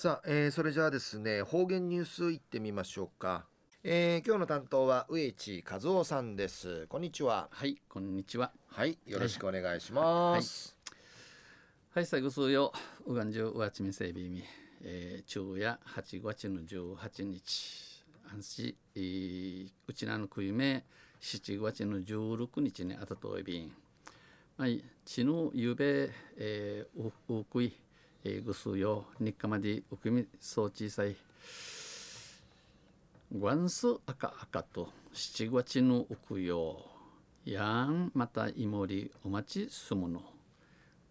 さあ、えー、それじゃあですね方言ニュースいってみましょうか、えー、今日の担当は上地和夫さんです。こんにちは。はいこんにちは。はいよろしくお願いします、はい、はい、最後数よ。うがんじゅうわちみせびみ、えー、昼夜8月の18日。安心、えー、うちなのくいめ7月の16日にあたといびん。はい、ちのゆべ、えー、ううくいえー、ぐすよ日課までうくみそう小さいグンス赤赤と七月のうくよやんまたいもりお待ちすむの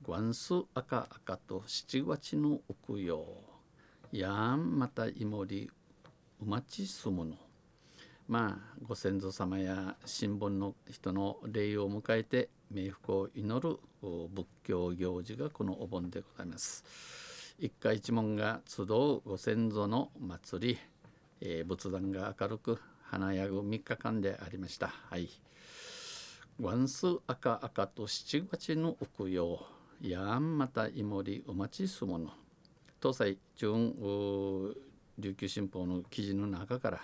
グンス赤赤と七月のうくよやんまたいもりお待ちすむの。まあご先祖様や新聞の人の礼を迎えて冥福を祈る仏教行事がこのお盆でございます。一家一門が集うご先祖の祭り、えー、仏壇が明るく華やぐ3日間でありました。はい。ワンス赤赤と七月の奥用やんまたいもりお待ちすもの東西中琉球新報の記事の中から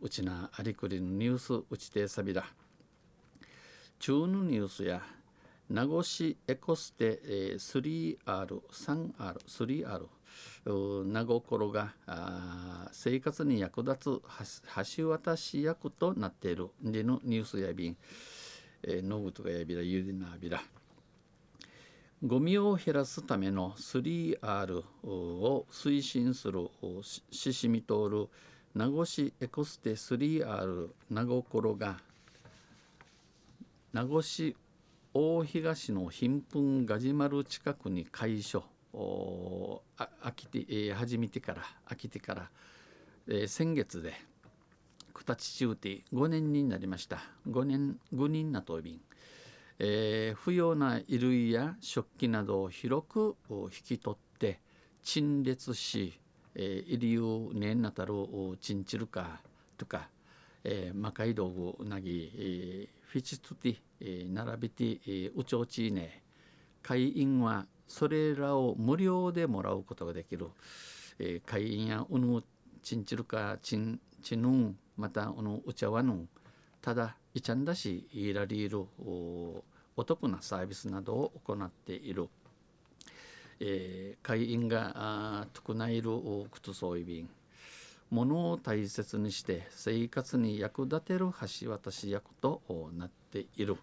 うちなありくりのニュースうちてさびら中のニュースや名護市エコステ、えー、3R、3R、3R、名護ころが生活に役立つ橋渡し役となっているでのニュースやびん、ノグとかやびら、ゆりなびら。ゴミを減らすための 3R を推進するししみ通る名護市エコステ 3R 名護ころが名護市大東の貧困ガジマル近くに会所。あ飽きて、えー、始めてから飽きてから、えー、先月で九立中帝5年になりました。5年5人なとびん、えー、不要な衣類や食器などを広く引き取って陳列し、えー、入りうねんなたるチンチルカとか、えー、魔界道具なぎ、えー、フィチトティ、えー、並べて、えー、うちょうちいね。会員はそれらを無料でもらうことができる、えー、会員やうぬちんちるかちんちぬんまたうぬうちゃわぬんただいちゃんだしいらりいるお得なサービスなどを行っている、えー、会員がとくないる靴装備便。物を大切にして生活に役立てる橋渡し役となっている。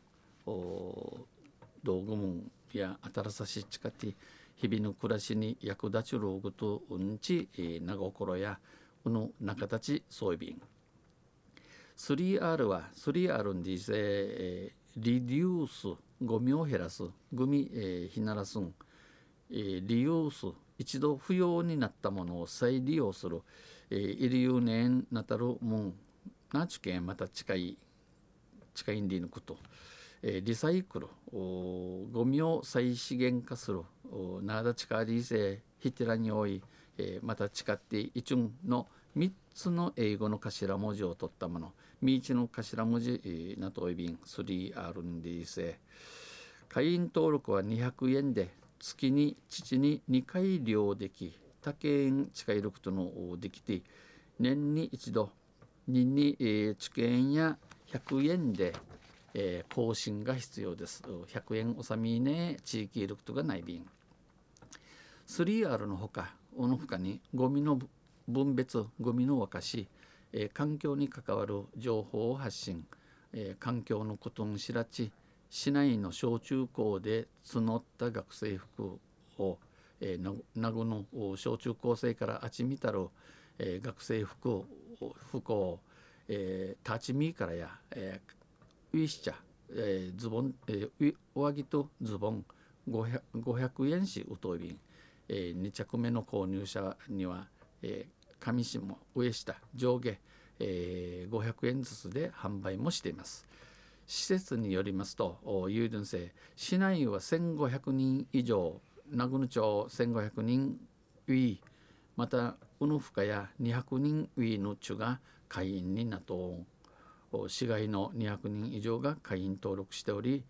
道具門や新しい近て日々の暮らしに役立ちる具とうんちなごころやうぬ中立ち装備 3R は 3R にせ、えリデュースゴミを減らすゴミ、えー、ひならすん、リユース一度不要になったものを再利用するえー、イリユネンナタルムンナチケンまた近い近いんでいのこと、えー、リサイクルゴミを再資源化するナーダチカリーセヒテラに多い、えー、また誓ってイチュンの3つの英語の頭文字を取ったものミーチの頭文字、えー、ナトイビン 3R ンディーセ会員登録は200円で月に父に2回利用でき竹園近いくとのできて年に一度人に、えー、知見や100円で、えー、更新が必要です。100円おさみね地域ルクトがない便 3R のほかおのほかにゴミの分別ゴミの沸かし、えー、環境に関わる情報を発信、えー、環境のことんしらち市内の小中高で募った学生服をえー、名護の小中高生からあちみたる、えー、学生服を服を、えー、立ち見からや、えー、ウィッシャ、えー、ズボン、えー、上着とズボン 500, 500円しうといびん、えー、2着目の購入者には、えー、上下上下上下、えー、500円ずつで販売もしています。施設によりますと、有電生市内は1500人以上名古屋町1500人ウィーまたウヌフカや200人ウィーのチュが会員になと市外の200人以上が会員登録しており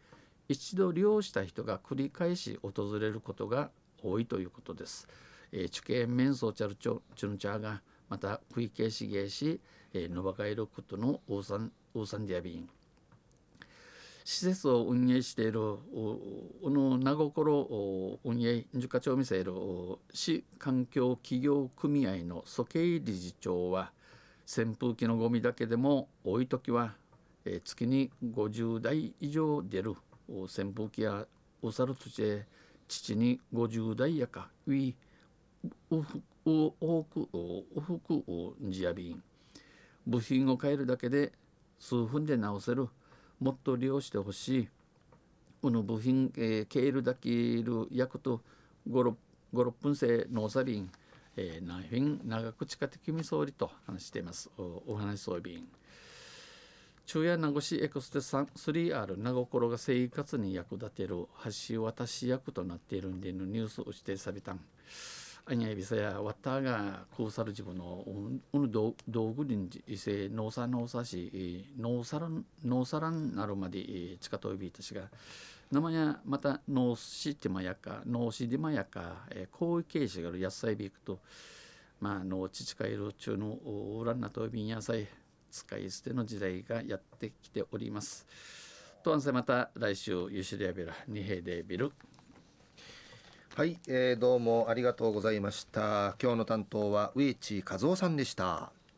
一度利用した人が繰り返し訪れることが多いということです。えー、チュケメンソーチャルチョチュヌチャーがまた食い消しゲーし、えー、ノバカイロクトのウーサンウーサンディアビン施設を運営しているこの名心運営受課長見せる市環境企業組合の蘇慶理事長は扇風機のゴミだけでも多い時は月に50台以上出る扇風機やおさるとして父に50台やかウィウフウオクウフクジヤビン部品を変えるだけで数分で直せる。もっと利用してほしい。この部品、えー、ケールだけいる役と56分生のさびん、えー、ナイフィン長く地下的み総理と話しています。お話そうび中夜名護市エクステ 3R 名心が生活に役立てる橋渡し役となっているんでのニュースをしてさびたん。アニャビサやワッターがクーサルジブのうぬ道具林異性農作農作し農サラン農サランなるまで近といびいたしが生やまた農師ってまやか農師でまやか広域形式がある野菜ビークとまあ農地近いる中のウランナとびん野菜使い捨ての時代がやってきております。とあんせまた来週ゆしりやびら二平でビルはい、えー、どうもありがとうございました。今日の担当は植地和夫さんでした。